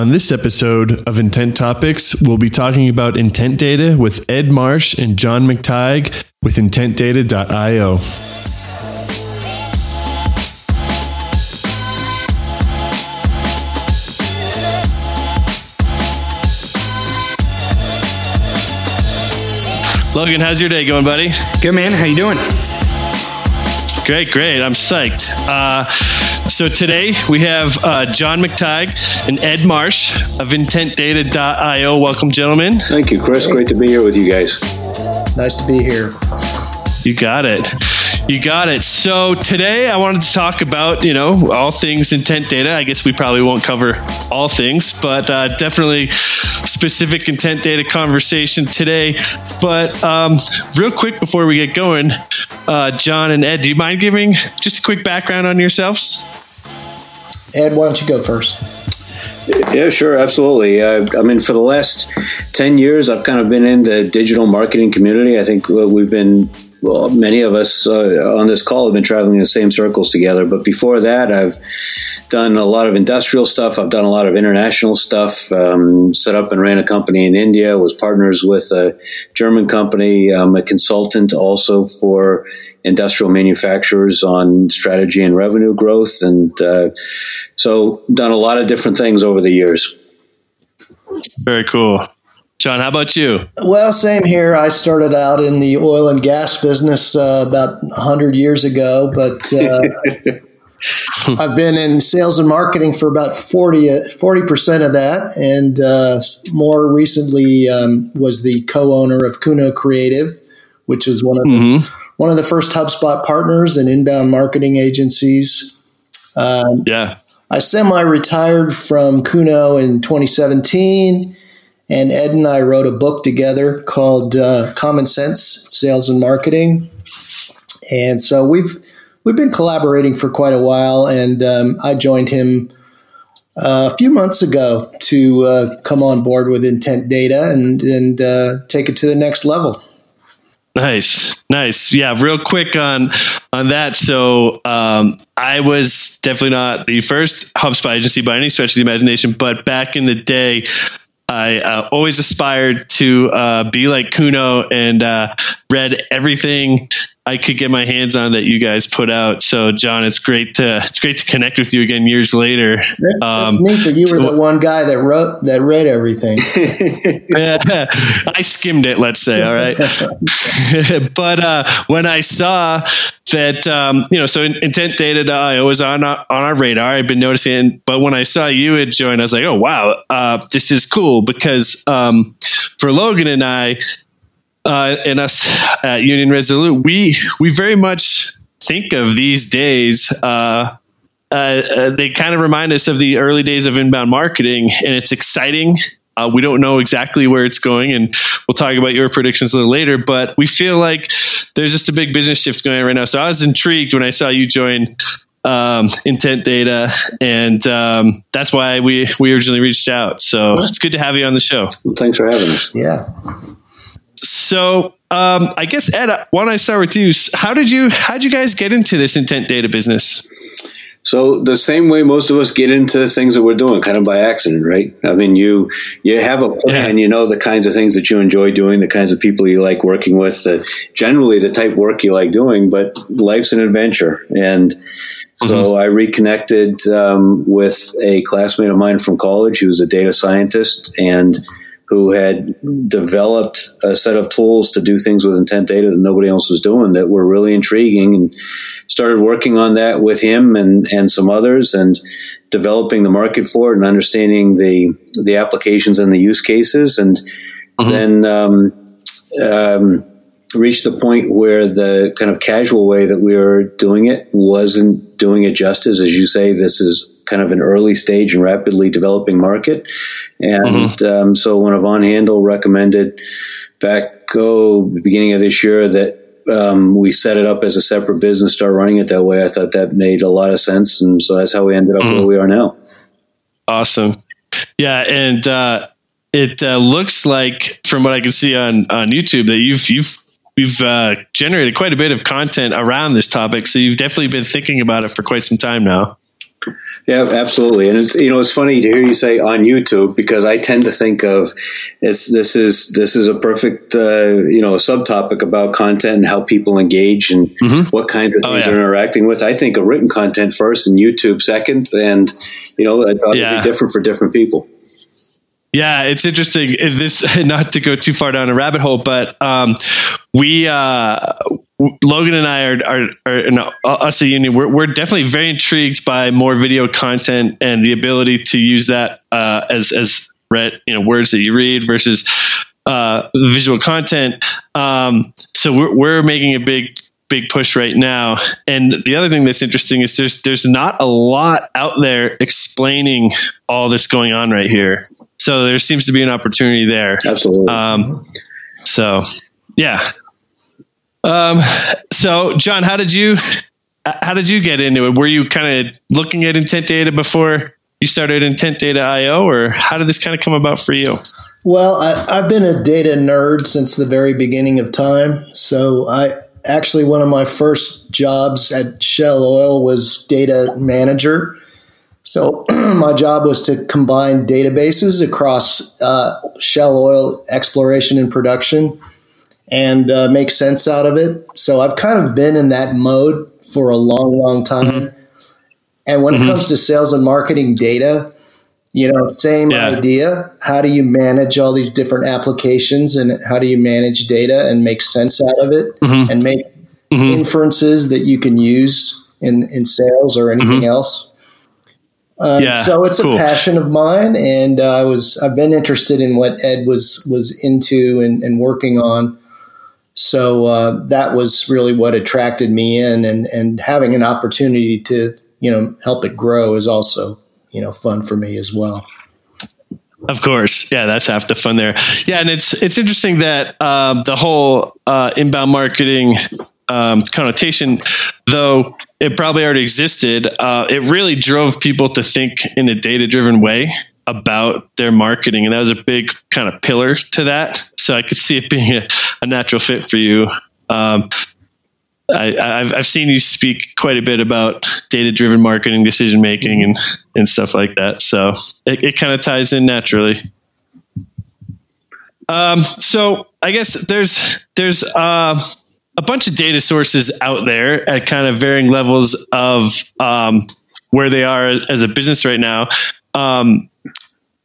On this episode of Intent Topics, we'll be talking about intent data with Ed Marsh and John McTigue with intentdata.io. Logan, how's your day going, buddy? Good man. How you doing? Great, great. I'm psyched. Uh, so today we have uh, John McTigue and Ed Marsh of IntentData.io. Welcome, gentlemen. Thank you, Chris. Great to be here with you guys. Nice to be here. You got it. You got it. So today I wanted to talk about, you know, all things intent data. I guess we probably won't cover all things, but uh, definitely specific intent data conversation today. But um, real quick before we get going, uh, John and Ed, do you mind giving just a quick background on yourselves? Ed, why don't you go first? Yeah, sure, absolutely. Uh, I mean, for the last 10 years, I've kind of been in the digital marketing community. I think we've been well, many of us uh, on this call have been traveling in the same circles together. But before that, I've done a lot of industrial stuff. I've done a lot of international stuff. Um, set up and ran a company in India. Was partners with a German company. I'm a consultant also for industrial manufacturers on strategy and revenue growth, and uh, so done a lot of different things over the years. Very cool. John, how about you? Well, same here. I started out in the oil and gas business uh, about 100 years ago, but uh, I've been in sales and marketing for about 40, percent of that. And uh, more recently um, was the co owner of Kuno Creative, which was one of, the, mm-hmm. one of the first HubSpot partners and inbound marketing agencies. Um, yeah. I semi retired from Kuno in 2017 and Ed and I wrote a book together called uh, Common Sense Sales and Marketing. And so we've we've been collaborating for quite a while, and um, I joined him uh, a few months ago to uh, come on board with Intent Data and and uh, take it to the next level. Nice, nice. Yeah, real quick on on that. So um, I was definitely not the first HubSpot agency by any stretch of the imagination, but back in the day, I uh, always aspired to uh, be like Kuno and uh, read everything I could get my hands on that you guys put out. So, John, it's great to it's great to connect with you again years later. That, um, that's neat that you were the one guy that wrote that read everything. I skimmed it, let's say. All right, but uh, when I saw that um, you know, so intent data.io was on our, on our radar. I've been noticing, it, but when I saw you had joined, I was like, oh wow, uh, this is cool because um, for Logan and I, uh, and us at Union Resolute, we we very much think of these days. Uh, uh, uh, they kind of remind us of the early days of inbound marketing, and it's exciting. Uh, we don't know exactly where it's going, and we'll talk about your predictions a little later. But we feel like there's just a big business shift going on right now. So I was intrigued when I saw you join um, intent data, and um, that's why we we originally reached out. So it's good to have you on the show. Thanks for having us. Yeah. So um, I guess Ed, why don't I start with you? How did you how did you guys get into this intent data business? So the same way most of us get into things that we're doing, kind of by accident, right? I mean, you you have a plan, yeah. you know the kinds of things that you enjoy doing, the kinds of people you like working with, the, generally the type work you like doing. But life's an adventure, and so mm-hmm. I reconnected um, with a classmate of mine from college. He was a data scientist, and who had developed a set of tools to do things with intent data that nobody else was doing that were really intriguing and started working on that with him and, and some others and developing the market for it and understanding the, the applications and the use cases. And mm-hmm. then, um, um, reached the point where the kind of casual way that we were doing it wasn't doing it justice. As you say, this is kind of an early stage and rapidly developing market. And mm-hmm. um, so when Yvonne Handel recommended back, oh, beginning of this year that um, we set it up as a separate business, start running it that way, I thought that made a lot of sense. And so that's how we ended up mm-hmm. where we are now. Awesome. Yeah. And, uh, it uh, looks like, from what I can see on, on YouTube, that you've you've you've uh, generated quite a bit of content around this topic. So you've definitely been thinking about it for quite some time now. Yeah, absolutely. And it's you know it's funny to hear you say on YouTube because I tend to think of it's this is this is a perfect uh, you know subtopic about content and how people engage and mm-hmm. what kinds of oh, things yeah. they're interacting with. I think of written content first and YouTube second, and you know it's obviously yeah. different for different people. Yeah, it's interesting. This not to go too far down a rabbit hole, but um, we uh, Logan and I are, are, are no, us a union. We're, we're definitely very intrigued by more video content and the ability to use that uh, as as read you know words that you read versus uh, visual content. Um, so we're we're making a big big push right now. And the other thing that's interesting is there's there's not a lot out there explaining all this going on right here. So there seems to be an opportunity there. Absolutely. Um, so yeah. Um, so John, how did you how did you get into it? Were you kind of looking at intent data before you started Intent Data IO, or how did this kind of come about for you? Well, I, have been a data nerd since the very beginning of time. So I actually one of my first jobs at Shell Oil was data manager. So my job was to combine databases across uh, Shell Oil exploration and production and uh, make sense out of it. So I've kind of been in that mode for a long, long time. Mm-hmm. And when mm-hmm. it comes to sales and marketing data, you know, same yeah. idea. How do you manage all these different applications and how do you manage data and make sense out of it mm-hmm. and make mm-hmm. inferences that you can use in, in sales or anything mm-hmm. else? Um, yeah, so it's cool. a passion of mine, and uh, I was I've been interested in what Ed was was into and, and working on. So uh, that was really what attracted me in, and and having an opportunity to you know help it grow is also you know fun for me as well. Of course, yeah, that's half the fun there. Yeah, and it's it's interesting that um, the whole uh, inbound marketing um, connotation, though it probably already existed, uh, it really drove people to think in a data driven way about their marketing. And that was a big kind of pillar to that. So I could see it being a, a natural fit for you. Um, I, have I've seen you speak quite a bit about data driven marketing, decision making, and, and stuff like that. So it, it kind of ties in naturally. Um, so I guess there's there's uh, a bunch of data sources out there at kind of varying levels of um, where they are as a business right now. Um,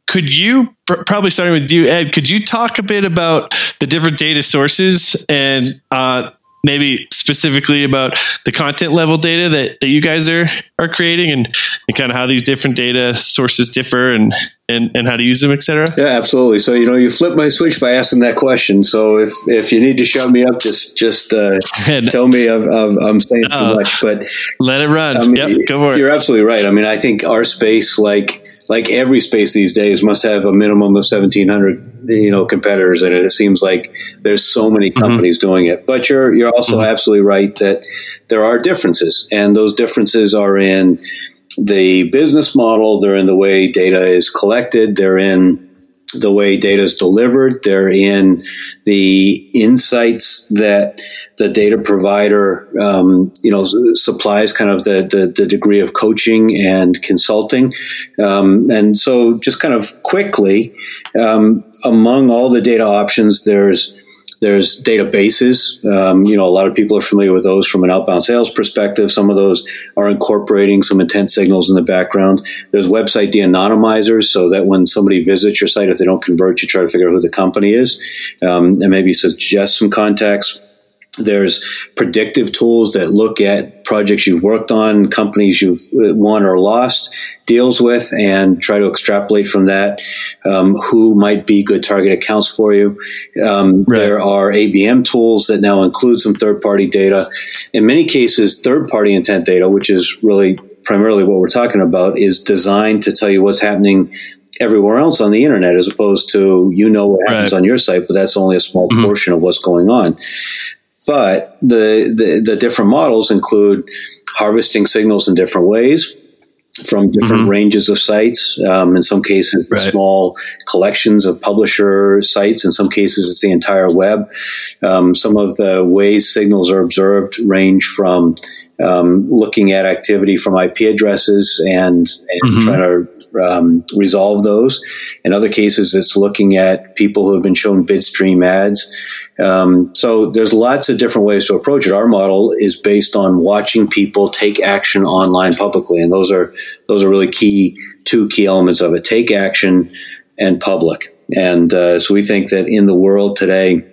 could you probably starting with you, Ed? Could you talk a bit about the different data sources and uh, maybe specifically about the content level data that, that you guys are are creating and, and kind of how these different data sources differ and and, and how to use them, et cetera? Yeah, absolutely. So, you know, you flip my switch by asking that question. So if, if you need to shut me up, just, just, uh, tell me i am saying too oh. much, but let it run. I mean, yep, go for it. You're absolutely right. I mean, I think our space, like, like every space these days must have a minimum of 1700 you know competitors in it it seems like there's so many mm-hmm. companies mm-hmm. doing it but you're you're also mm-hmm. absolutely right that there are differences and those differences are in the business model they're in the way data is collected they're in the way data is delivered. They're in the insights that the data provider, um, you know, supplies kind of the, the, the, degree of coaching and consulting. Um, and so just kind of quickly, um, among all the data options, there's there's databases. Um, you know, a lot of people are familiar with those from an outbound sales perspective. Some of those are incorporating some intent signals in the background. There's website de-anonymizers so that when somebody visits your site, if they don't convert, you try to figure out who the company is um, and maybe suggest some contacts. There's predictive tools that look at projects you've worked on, companies you've won or lost deals with, and try to extrapolate from that um, who might be good target accounts for you. Um, right. There are ABM tools that now include some third party data. In many cases, third party intent data, which is really primarily what we're talking about, is designed to tell you what's happening everywhere else on the internet as opposed to you know what happens right. on your site but that's only a small mm-hmm. portion of what's going on but the, the, the different models include harvesting signals in different ways from different mm-hmm. ranges of sites. Um, in some cases, right. small collections of publisher sites. In some cases, it's the entire web. Um, some of the ways signals are observed range from um, looking at activity from IP addresses and, and mm-hmm. trying to um, resolve those. In other cases, it's looking at people who have been shown bidstream ads. Um, so there's lots of different ways to approach it. Our model is based on watching people take action online publicly, and those are those are really key two key elements of it: take action and public. And uh, so we think that in the world today,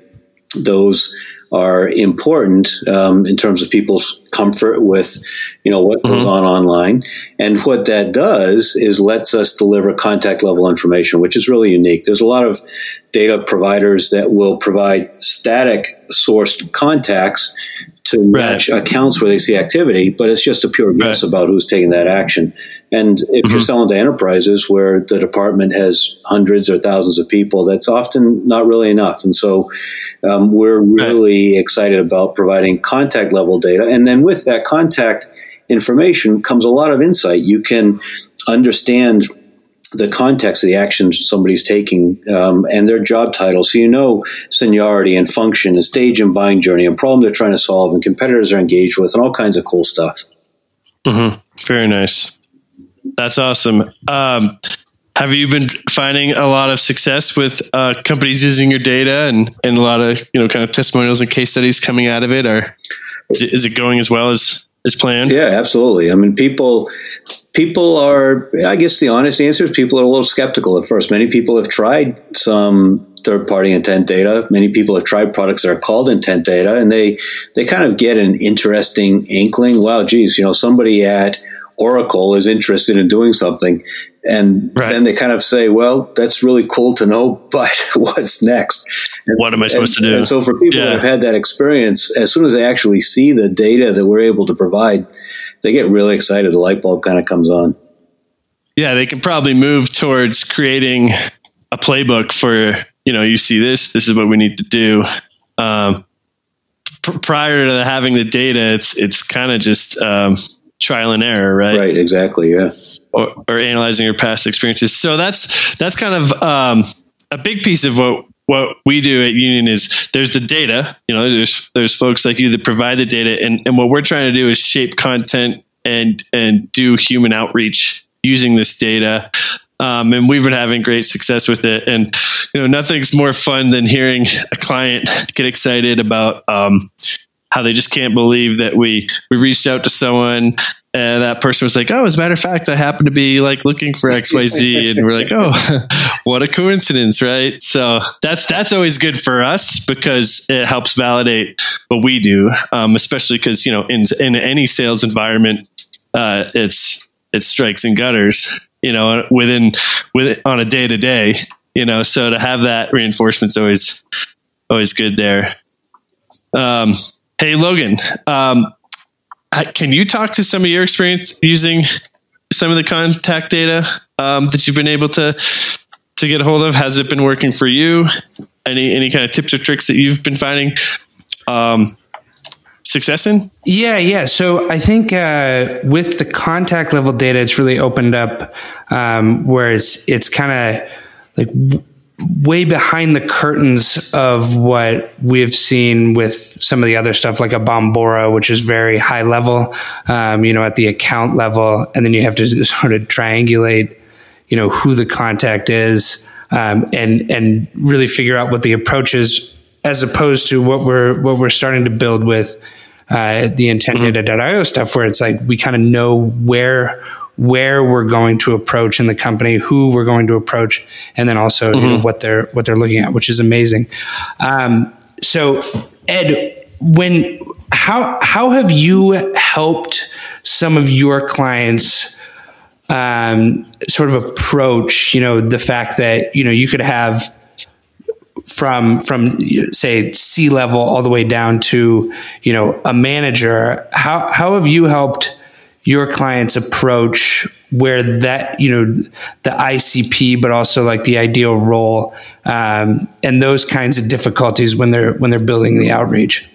those are important um, in terms of people's comfort with, you know, what goes mm-hmm. on online. And what that does is lets us deliver contact level information, which is really unique. There's a lot of data providers that will provide static sourced contacts to match accounts where they see activity, but it's just a pure guess right. about who's taking that action. And if mm-hmm. you're selling to enterprises where the department has hundreds or thousands of people, that's often not really enough. And so um, we're really right. excited about providing contact level data. And then with that contact information comes a lot of insight. You can understand the context of the actions somebody's taking um, and their job title. So you know seniority and function and stage and buying journey and problem they're trying to solve and competitors are engaged with and all kinds of cool stuff. Mm-hmm. Very nice. That's awesome. Um, have you been finding a lot of success with uh, companies using your data and, and a lot of you know kind of testimonials and case studies coming out of it? Or is it, is it going as well as as planned? Yeah, absolutely. I mean, people people are, I guess the honest answer is people are a little skeptical at first. Many people have tried some third party intent data. Many people have tried products that are called intent data and they, they kind of get an interesting inkling. Wow, geez, you know, somebody at Oracle is interested in doing something. And right. then they kind of say, well, that's really cool to know, but what's next? And, what am I supposed and, to do? And so for people yeah. that have had that experience, as soon as they actually see the data that we're able to provide, they get really excited. The light bulb kind of comes on. Yeah, they can probably move towards creating a playbook for, you know, you see this, this is what we need to do. Um, pr- prior to having the data, it's, it's kind of just, um, trial and error, right? Right, exactly. Yeah. Or, or analyzing your past experiences. So that's that's kind of um, a big piece of what what we do at Union is there's the data. You know, there's there's folks like you that provide the data, and and what we're trying to do is shape content and and do human outreach using this data. Um, and we've been having great success with it. And you know, nothing's more fun than hearing a client get excited about um, how they just can't believe that we we reached out to someone and that person was like, "Oh, as a matter of fact, I happen to be like looking for X, Y, Z," and we're like, "Oh, what a coincidence, right?" So that's that's always good for us because it helps validate what we do, um, especially because you know in in any sales environment, uh, it's it strikes and gutters, you know, within with on a day to day, you know. So to have that reinforcement is always always good there. Um, Hey, Logan, um, can you talk to some of your experience using some of the contact data um, that you've been able to to get a hold of? Has it been working for you? Any any kind of tips or tricks that you've been finding um, success in? Yeah, yeah. So I think uh, with the contact level data, it's really opened up um, where it's it's kind of like way behind the curtains of what we've seen with some of the other stuff like a Bombora, which is very high level, um, you know, at the account level. And then you have to sort of triangulate, you know, who the contact is, um, and, and really figure out what the approach is as opposed to what we're, what we're starting to build with, uh, the intent mm-hmm. stuff where it's like we kind of know where where we're going to approach in the company, who we're going to approach, and then also mm-hmm. you know, mm-hmm. what they're what they're looking at, which is amazing. Um, so, Ed, when how how have you helped some of your clients um, sort of approach, you know, the fact that you know you could have from from say C level all the way down to you know a manager. How how have you helped? Your client's approach where that you know the ICP, but also like the ideal role um, and those kinds of difficulties when they're when they're building the outreach.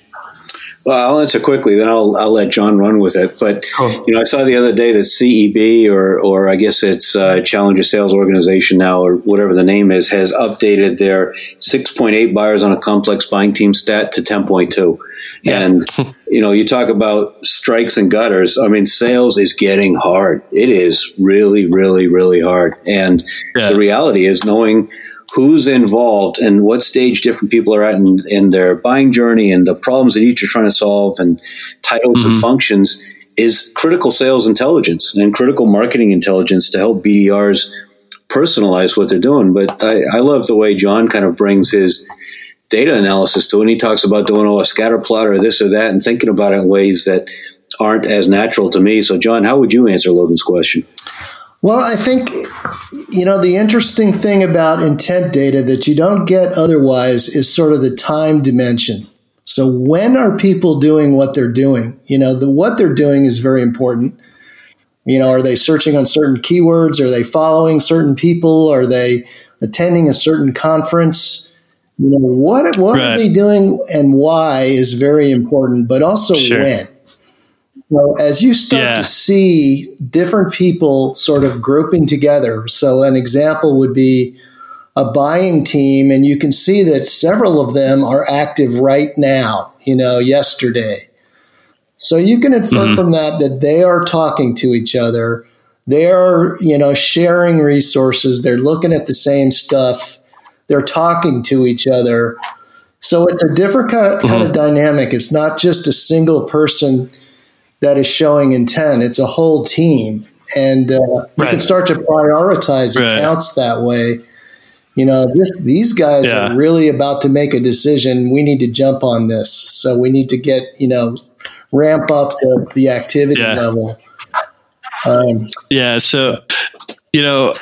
Well, I'll answer quickly, then I'll, I'll let John run with it. But Cool. you know, I saw the other day that CEB, or or I guess it's uh, Challenger Sales Organization now, or whatever the name is, has updated their 6.8 buyers on a complex buying team stat to 10.2. Yeah. And you know, you talk about strikes and gutters. I mean, sales is getting hard. It is really, really, really hard. And Yeah. the reality is knowing who's involved and what stage different people are at in, in their buying journey and the problems that each are trying to solve and titles and mm-hmm. functions is critical sales intelligence and critical marketing intelligence to help BDRs personalize what they're doing. But I, I love the way John kind of brings his data analysis to it. He talks about doing oh, a scatter plot or this or that and thinking about it in ways that aren't as natural to me. So, John, how would you answer Logan's question? Well, I think, you know, the interesting thing about intent data that you don't get otherwise is sort of the time dimension. So when are people doing what they're doing? You know, the what they're doing is very important. You know, are they searching on certain keywords? Are they following certain people? Are they attending a certain conference? You know, what what are they doing and why is very important, but also Sure. when. So as you start Yeah. to see different people sort of grouping together, so an example would be a buying team, and you can see that several of them are active right now, you know, yesterday. So you can infer mm-hmm. from that that they are talking to each other. They are, you know, sharing resources. They're looking at the same stuff. They're talking to each other. So it's a different kind of, kind of dynamic. It's not just a single person that is showing intent. It's a whole team, and uh, you can start to prioritize Right. accounts that way. You know, this, these guys Yeah. are really about to make a decision. We need to jump on this, so we need to get you know ramp up the, the activity Yeah. level. Um, Yeah. So, you know,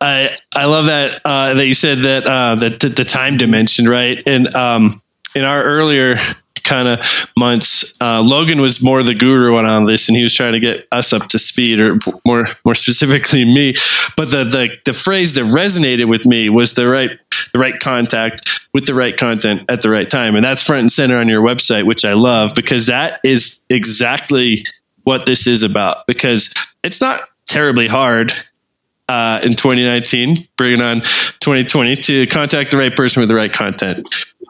I I love that uh, that you said that uh, that the, the time dimension, right? And um, in our earlier kind of months, uh, Logan was more the guru on all this, and he was trying to get us up to speed, or more more specifically me. But the the the phrase that resonated with me was the right the right contact with the right content at the right time, and that's front and center on your website, which I love because that is exactly what this is about. Because it's not terribly hard uh, in 2019, bringing on 2020 to contact the right person with the right content.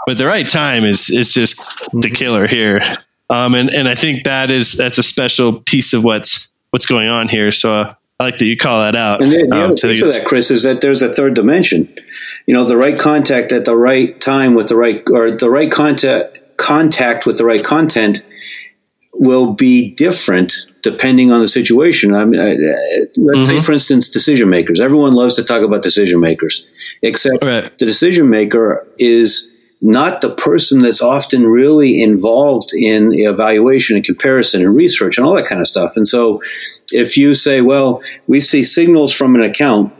But the right time is is just the killer here, um, and and I think that is that's a special piece of what's what's going on here. So uh, I like that you call that out. And the, the Um, other piece of that, Chris, is that there's a third dimension. You know, the right contact at the right time with the right, or the right contact contact with the right content will be different depending on the situation. I mean, I, I- let's say, for instance, decision makers. Everyone loves to talk about decision makers, except Right. the decision maker is not the person that's often really involved in evaluation and comparison and research and all that kind of stuff. And so if you say, well, we see signals from an account,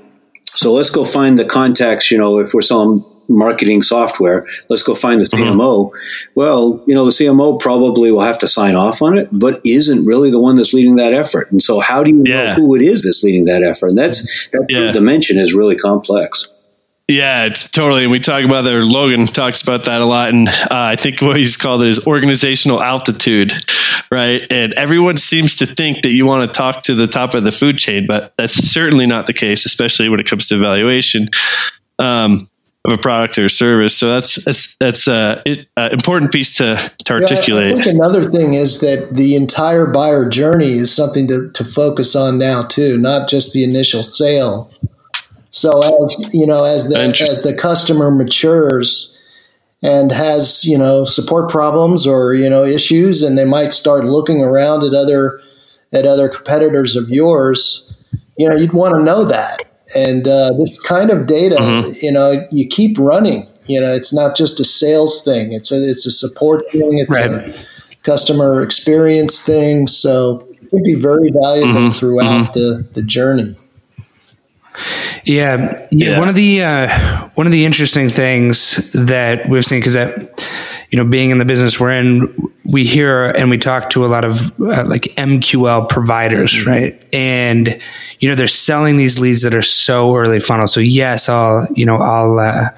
so let's go find the contacts, you know, if we're selling marketing software, let's go find the mm-hmm. CMO. Well, you know, the CMO probably will have to sign off on it, but isn't really the one that's leading that effort. And so how do you Yeah. know who it is that's leading that effort? And that's that Yeah. dimension is really complex. Yeah, it's totally. And we talk about that. Logan talks about that a lot. And uh, I think what he's called it is organizational altitude, right? And everyone seems to think that you want to talk to the top of the food chain, but that's certainly not the case, especially when it comes to evaluation um, of a product or service. So that's that's that's uh, it, uh, important piece to to Yeah, articulate. I think another thing is that the entire buyer journey is something to, to focus on now too, not just the initial sale. So as you know, as the as the customer matures and has you know support problems or you know issues, and they might start looking around at other at other competitors of yours. You know, you'd want to know that, and uh, this kind of data, Mm-hmm. you know, you keep running. You know, it's not just a sales thing; it's a it's a support thing. It's Right. a customer experience thing. So it could be very valuable Mm-hmm. throughout the the journey. Yeah, yeah. One of the uh, one of the interesting things that we've seen because that you know being in the business we're in, we hear and we talk to a lot of uh, like MQL providers, right? And you know they're selling these leads that are so early funnel. So yes, I'll you know I'll. Uh,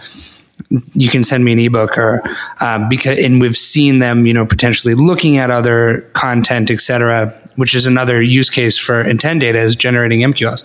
you can send me an ebook or uh, because and we've seen them you know potentially looking at other content etc which is another use case for intent data is generating mqls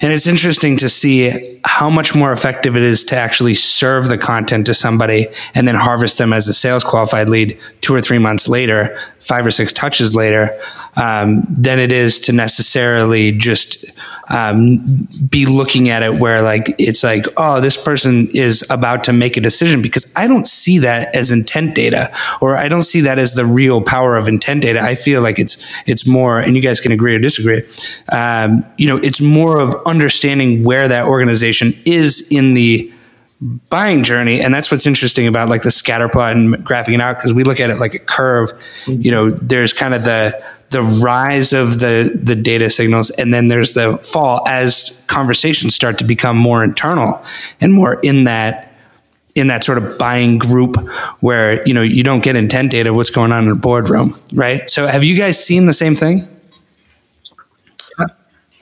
and it's interesting to see how much more effective it is to actually serve the content to somebody and then harvest them as a sales qualified lead two or three months later, five or six touches later, um, than it is to necessarily just um, be looking at it where like it's like oh this person is about to make a decision because I don't see that as intent data or I don't see that as the real power of intent data. I feel like it's it's more and you guys can agree or disagree. Um, you know it's more of understanding where that organization is in the buying journey and that's what's interesting about like the scatter plot and graphing it out because we look at it like a curve. You know there's kind of the the rise of the the data signals and then there's the fall as conversations start to become more internal and more in that in that sort of buying group where you know you don't get intent data what's going on in a boardroom right? So have you guys seen the same thing?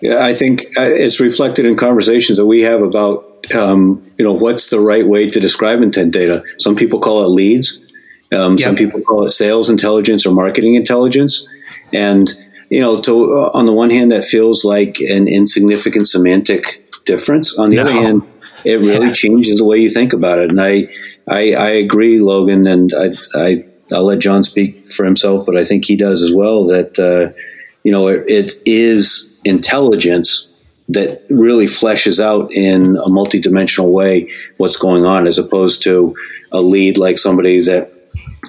Yeah i think uh, it's reflected in conversations that we have about um, you know what's the right way to describe intent data some people call it leads um, yep. some people call it sales intelligence or marketing intelligence and, you know, to, uh, on the one hand, that feels like an insignificant semantic difference. On the no. other hand, it really yeah. changes the way you think about it. And I, I, I agree, Logan, and I, I, I'll let John speak for himself, but I think he does as well. That uh, you know, it, it is intelligence that really fleshes out in a multidimensional way what's going on, as opposed to a lead like somebody that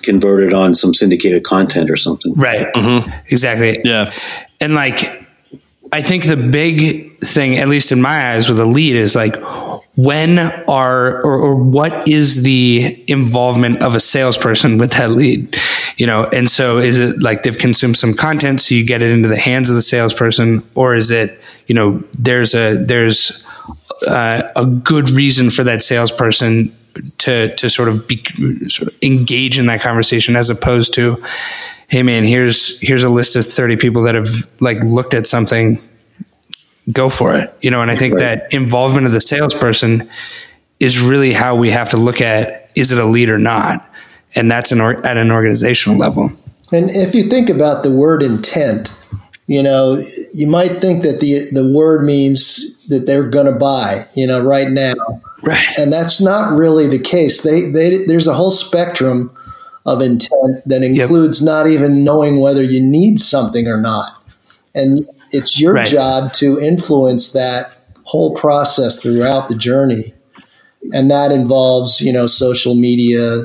converted on some syndicated content or something. Right. Mm-hmm. Exactly. Yeah. And like, I think the big thing, at least in my eyes, with a lead is like, when are or, or what is the involvement of a salesperson with that lead? You know, and so is it like they've consumed some content, so you get it into the hands of the salesperson, or is it, you know, there's a there's uh, a good reason for that salesperson to to sort of be sort of engage in that conversation as opposed to hey man here's here's a list of 30 people that have like looked at something go for it you know and i think right. that involvement of the salesperson is really how we have to look at is it a lead or not and that's an or, at an organizational level and if you think about the word intent you know you might think that the the word means that they're going to buy you know right now Right. And that's not really the case. They, they there's a whole spectrum of intent that includes yep. not even knowing whether you need something or not. And it's your right. job to influence that whole process throughout the journey. And that involves, you know, social media,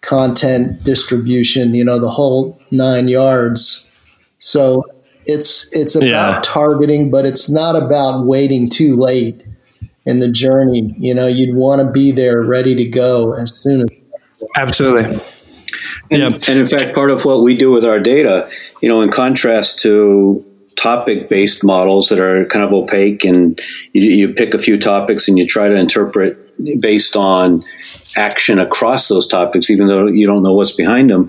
content distribution, you know, the whole nine yards. So it's it's about yeah. targeting, but it's not about waiting too late in the journey. You know, you'd want to be there ready to go as soon as Absolutely. And, yeah. and in fact, part of what we do with our data, you know, in contrast to topic based models that are kind of opaque and you, you, pick a few topics and you try to interpret based on action across those topics, even though you don't know what's behind them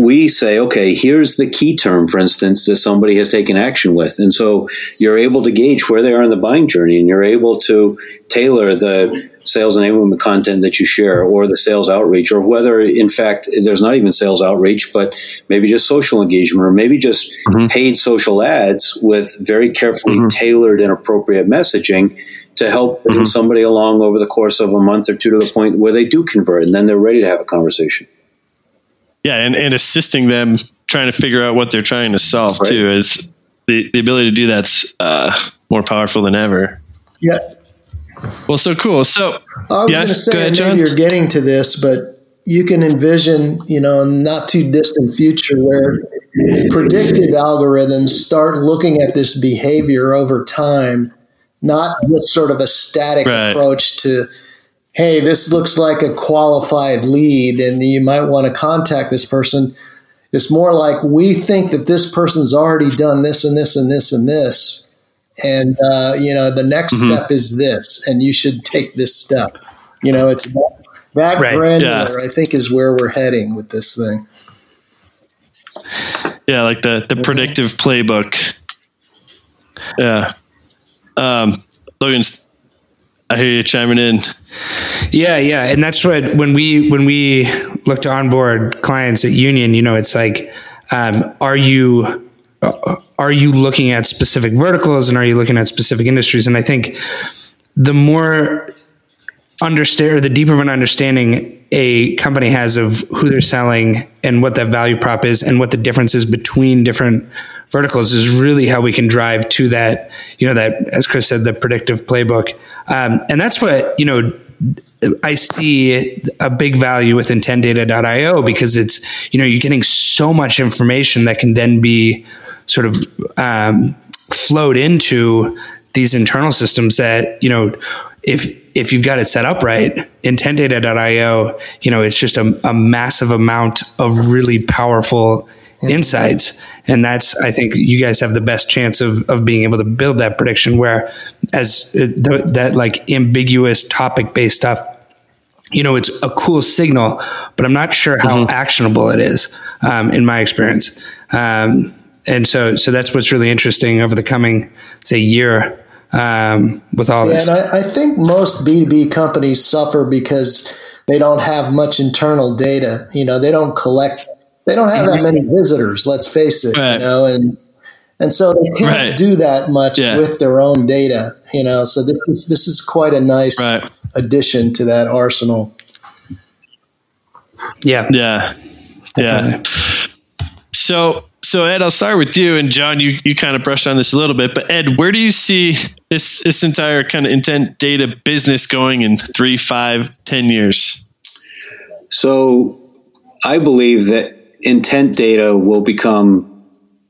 we say, okay, here's the key term, for instance, that somebody has taken action with. And so you're able to gauge where they are in the buying journey and you're able to tailor the sales enablement content that you share or the sales outreach or whether in fact there's not even sales outreach but maybe just social engagement or maybe just mm-hmm. paid social ads with very carefully mm-hmm. tailored and appropriate messaging to help mm-hmm. somebody along over the course of a month or two to the point where they do convert and then they're ready to have a conversation yeah, and, and assisting them trying to figure out what they're trying to solve right. too is the, the ability to do that's uh, more powerful than ever. Yeah. Well, so cool. So I was yeah, going to say, ahead, maybe you're getting to this, but you can envision, you know, not too distant future where predictive algorithms start looking at this behavior over time, not just sort of a static right. approach to hey, this looks like a qualified lead and you might want to contact this person. It's more like we think that this person's already done this and this and this and this. And, uh, you know, the next mm-hmm. step is this, and you should take this step. You know, it's that, that right. granular, yeah. I think, is where we're heading with this thing. Yeah, like the, the predictive playbook. Yeah. Um, Logan's I hear you chiming in. Yeah, yeah, and that's what when we when we look to onboard clients at Union, you know, it's like, um, are you are you looking at specific verticals and are you looking at specific industries? And I think the more understand or the deeper of an understanding a company has of who they're selling and what that value prop is and what the difference is between different verticals is really how we can drive to that, you know, that, as Chris said, the predictive playbook. Um, and that's what, you know, I see a big value with intentdata.io because it's, you know, you're getting so much information that can then be sort of um, flowed into these internal systems that, you know, if if you've got it set up right, intentdata.io, you know, it's just a, a massive amount of really powerful insights. And that's, I think you guys have the best chance of, of being able to build that prediction where as uh, the, that like ambiguous topic based stuff, you know, it's a cool signal, but I'm not sure how mm-hmm. actionable it is, um, in my experience. Um, and so, so that's what's really interesting over the coming, say, year um, with all yeah, this. And I, I think most B2B companies suffer because they don't have much internal data. You know, they don't collect they don't have that many visitors. Let's face it, right. you know, and and so they can't right. do that much yeah. with their own data, you know. So this is this is quite a nice right. addition to that arsenal. Yeah, yeah, Definitely. yeah. So so Ed, I'll start with you, and John, you you kind of brushed on this a little bit, but Ed, where do you see this this entire kind of intent data business going in three, five, ten years? So I believe that intent data will become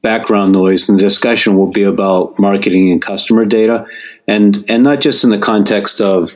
background noise and the discussion will be about marketing and customer data. And and not just in the context of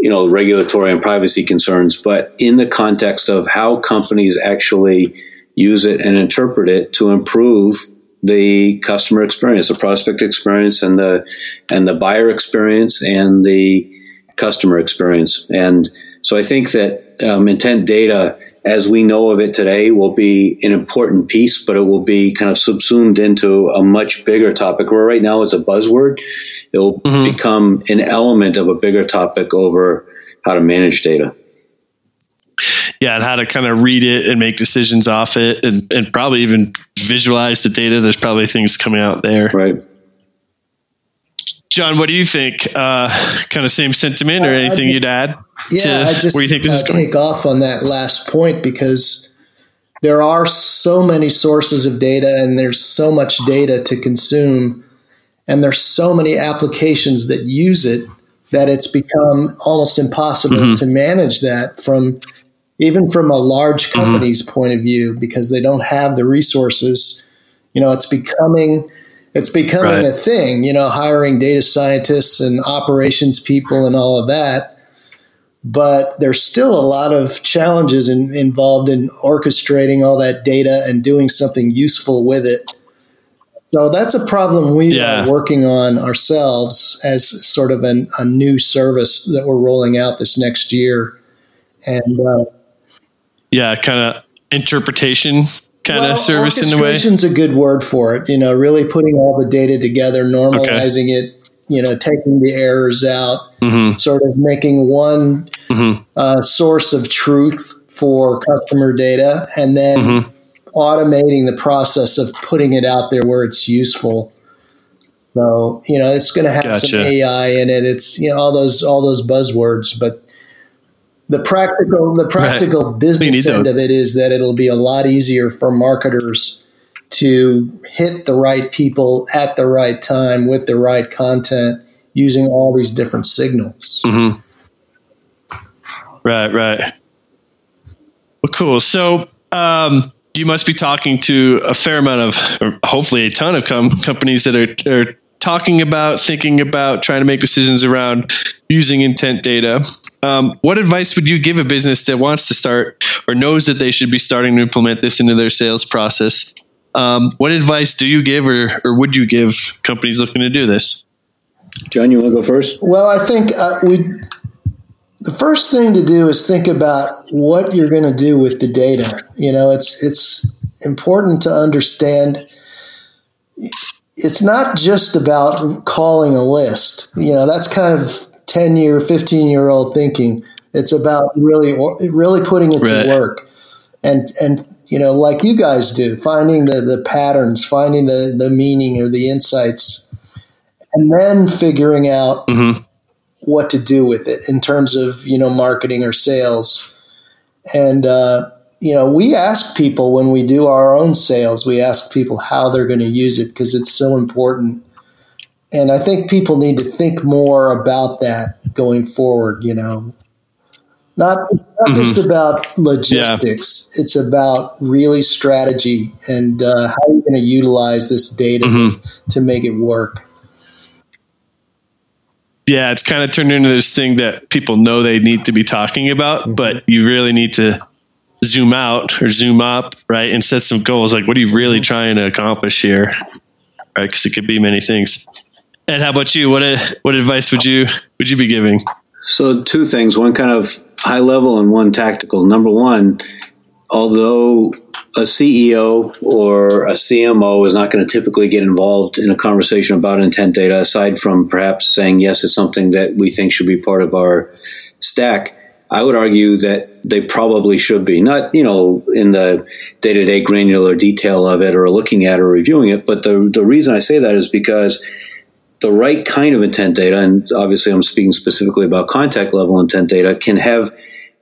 you know regulatory and privacy concerns but in the context of how companies actually use it and interpret it to improve the customer experience the prospect experience and the and the buyer experience and the customer experience. And so i think that um, intent data as we know of it today will be an important piece, but it will be kind of subsumed into a much bigger topic where right now it's a buzzword. It'll mm-hmm. become an element of a bigger topic over how to manage data. Yeah, and how to kind of read it and make decisions off it and, and probably even visualize the data. There's probably things coming out there. Right. John, what do you think? Uh, kind of same sentiment or anything you'd add? Yeah, I just where you think this uh, take off on that last point because there are so many sources of data and there's so much data to consume and there's so many applications that use it that it's become almost impossible mm-hmm. to manage that from even from a large mm-hmm. company's mm-hmm. point of view because they don't have the resources. You know, it's becoming it's becoming right. a thing, you know, hiring data scientists and operations people and all of that. But there's still a lot of challenges in, involved in orchestrating all that data and doing something useful with it. So that's a problem we yeah. are working on ourselves as sort of an, a new service that we're rolling out this next year. And uh, yeah, kind of interpretation kind well, of service in a way? Orchestration's a good word for it. You know, really putting all the data together, normalizing okay. it. You know, taking the errors out, mm-hmm. sort of making one mm-hmm. uh, source of truth for customer data, and then mm-hmm. automating the process of putting it out there where it's useful. So you know, it's going to have gotcha. some AI in it. It's you know all those all those buzzwords, but the practical the practical right. business end of it is that it'll be a lot easier for marketers to hit the right people at the right time with the right content using all these different signals. Mm-hmm. Right, right. Well, cool. So, um, you must be talking to a fair amount of, hopefully a ton of com- companies that are, are talking about, thinking about, trying to make decisions around using intent data. Um, what advice would you give a business that wants to start or knows that they should be starting to implement this into their sales process? Um, what advice do you give or, or would you give companies looking to do this? John, you want to go first? Well, I think uh, we. The first thing to do is think about what you're going to do with the data. You know, it's it's important to understand it's not just about calling a list. You know, that's kind of 10 year, 15 year old thinking. It's about really, really putting it right. to work. And, and, you know, like you guys do, finding the, the patterns, finding the, the meaning or the insights, and then figuring out mm-hmm. what to do with it in terms of, you know, marketing or sales. And, uh, you know, we ask people when we do our own sales, we ask people how they're going to use it because it's so important. And I think people need to think more about that going forward, you know. Not, not mm-hmm. just about logistics, yeah. it's about really strategy and uh, how you're going to utilize this data mm-hmm. to make it work. Yeah, it's kind of turned into this thing that people know they need to be talking about, mm-hmm. but you really need to zoom out or zoom up, right, and set some goals. Like, what are you really trying to accomplish here? Right, because it could be many things. And how about you? What uh, what advice would you would you be giving? So, two things: one kind of high level and one tactical. Number one, although a CEO or a CMO is not going to typically get involved in a conversation about intent data, aside from perhaps saying yes, it's something that we think should be part of our stack I would argue that they probably should be not, you know, in the day to day granular detail of it or looking at or reviewing it. But the, the reason I say that is because the right kind of intent data, and obviously I'm speaking specifically about contact level intent data, can have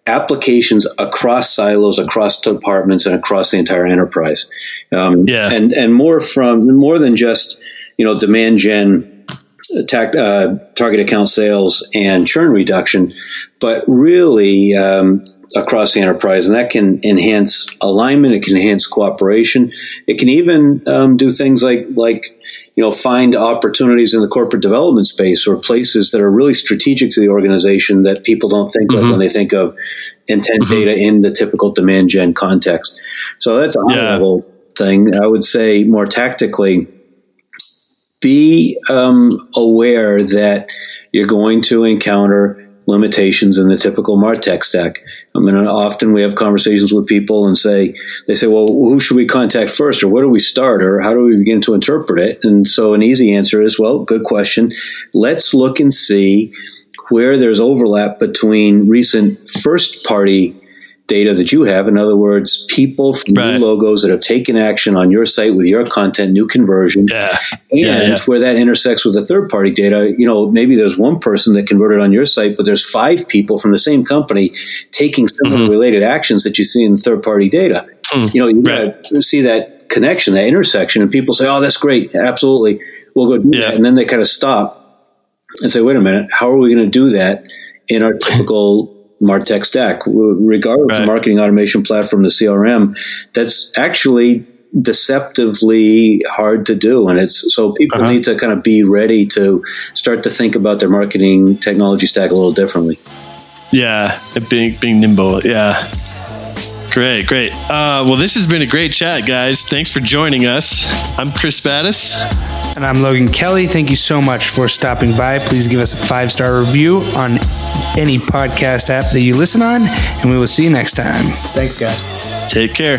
applications across silos, across departments, and across the entire enterprise. Um, yeah. And, and more from, more than just, you know, demand gen uh, target account sales and churn reduction, but really um, across the enterprise. And that can enhance alignment. It can enhance cooperation. It can even um, do things like like you know find opportunities in the corporate development space or places that are really strategic to the organization that people don't think mm-hmm. of when they think of intent mm-hmm. data in the typical demand gen context. So that's a high yeah. level thing. I would say more tactically be um, aware that you're going to encounter limitations in the typical martech stack. I mean often we have conversations with people and say they say well who should we contact first or where do we start or how do we begin to interpret it? And so an easy answer is well good question. Let's look and see where there's overlap between recent first party data that you have. In other words, people from right. new logos that have taken action on your site with your content, new conversion, yeah. and yeah, yeah. where that intersects with the third party data. You know, maybe there's one person that converted on your site, but there's five people from the same company taking similar mm-hmm. related actions that you see in third party data. Mm, you know, you right. see that connection, that intersection, and people say, "Oh, that's great, absolutely, we'll go do that," and then they kind of stop and say, "Wait a minute, how are we going to do that in our typical?" Martech stack, regardless right. of marketing automation platform, the CRM, that's actually deceptively hard to do. And it's so people uh-huh. need to kind of be ready to start to think about their marketing technology stack a little differently. Yeah, being being nimble. Yeah. Great, great. Uh, well, this has been a great chat, guys. Thanks for joining us. I'm Chris Battis. And I'm Logan Kelly. Thank you so much for stopping by. Please give us a five star review on any podcast app that you listen on, and we will see you next time. Thanks, guys. Take care.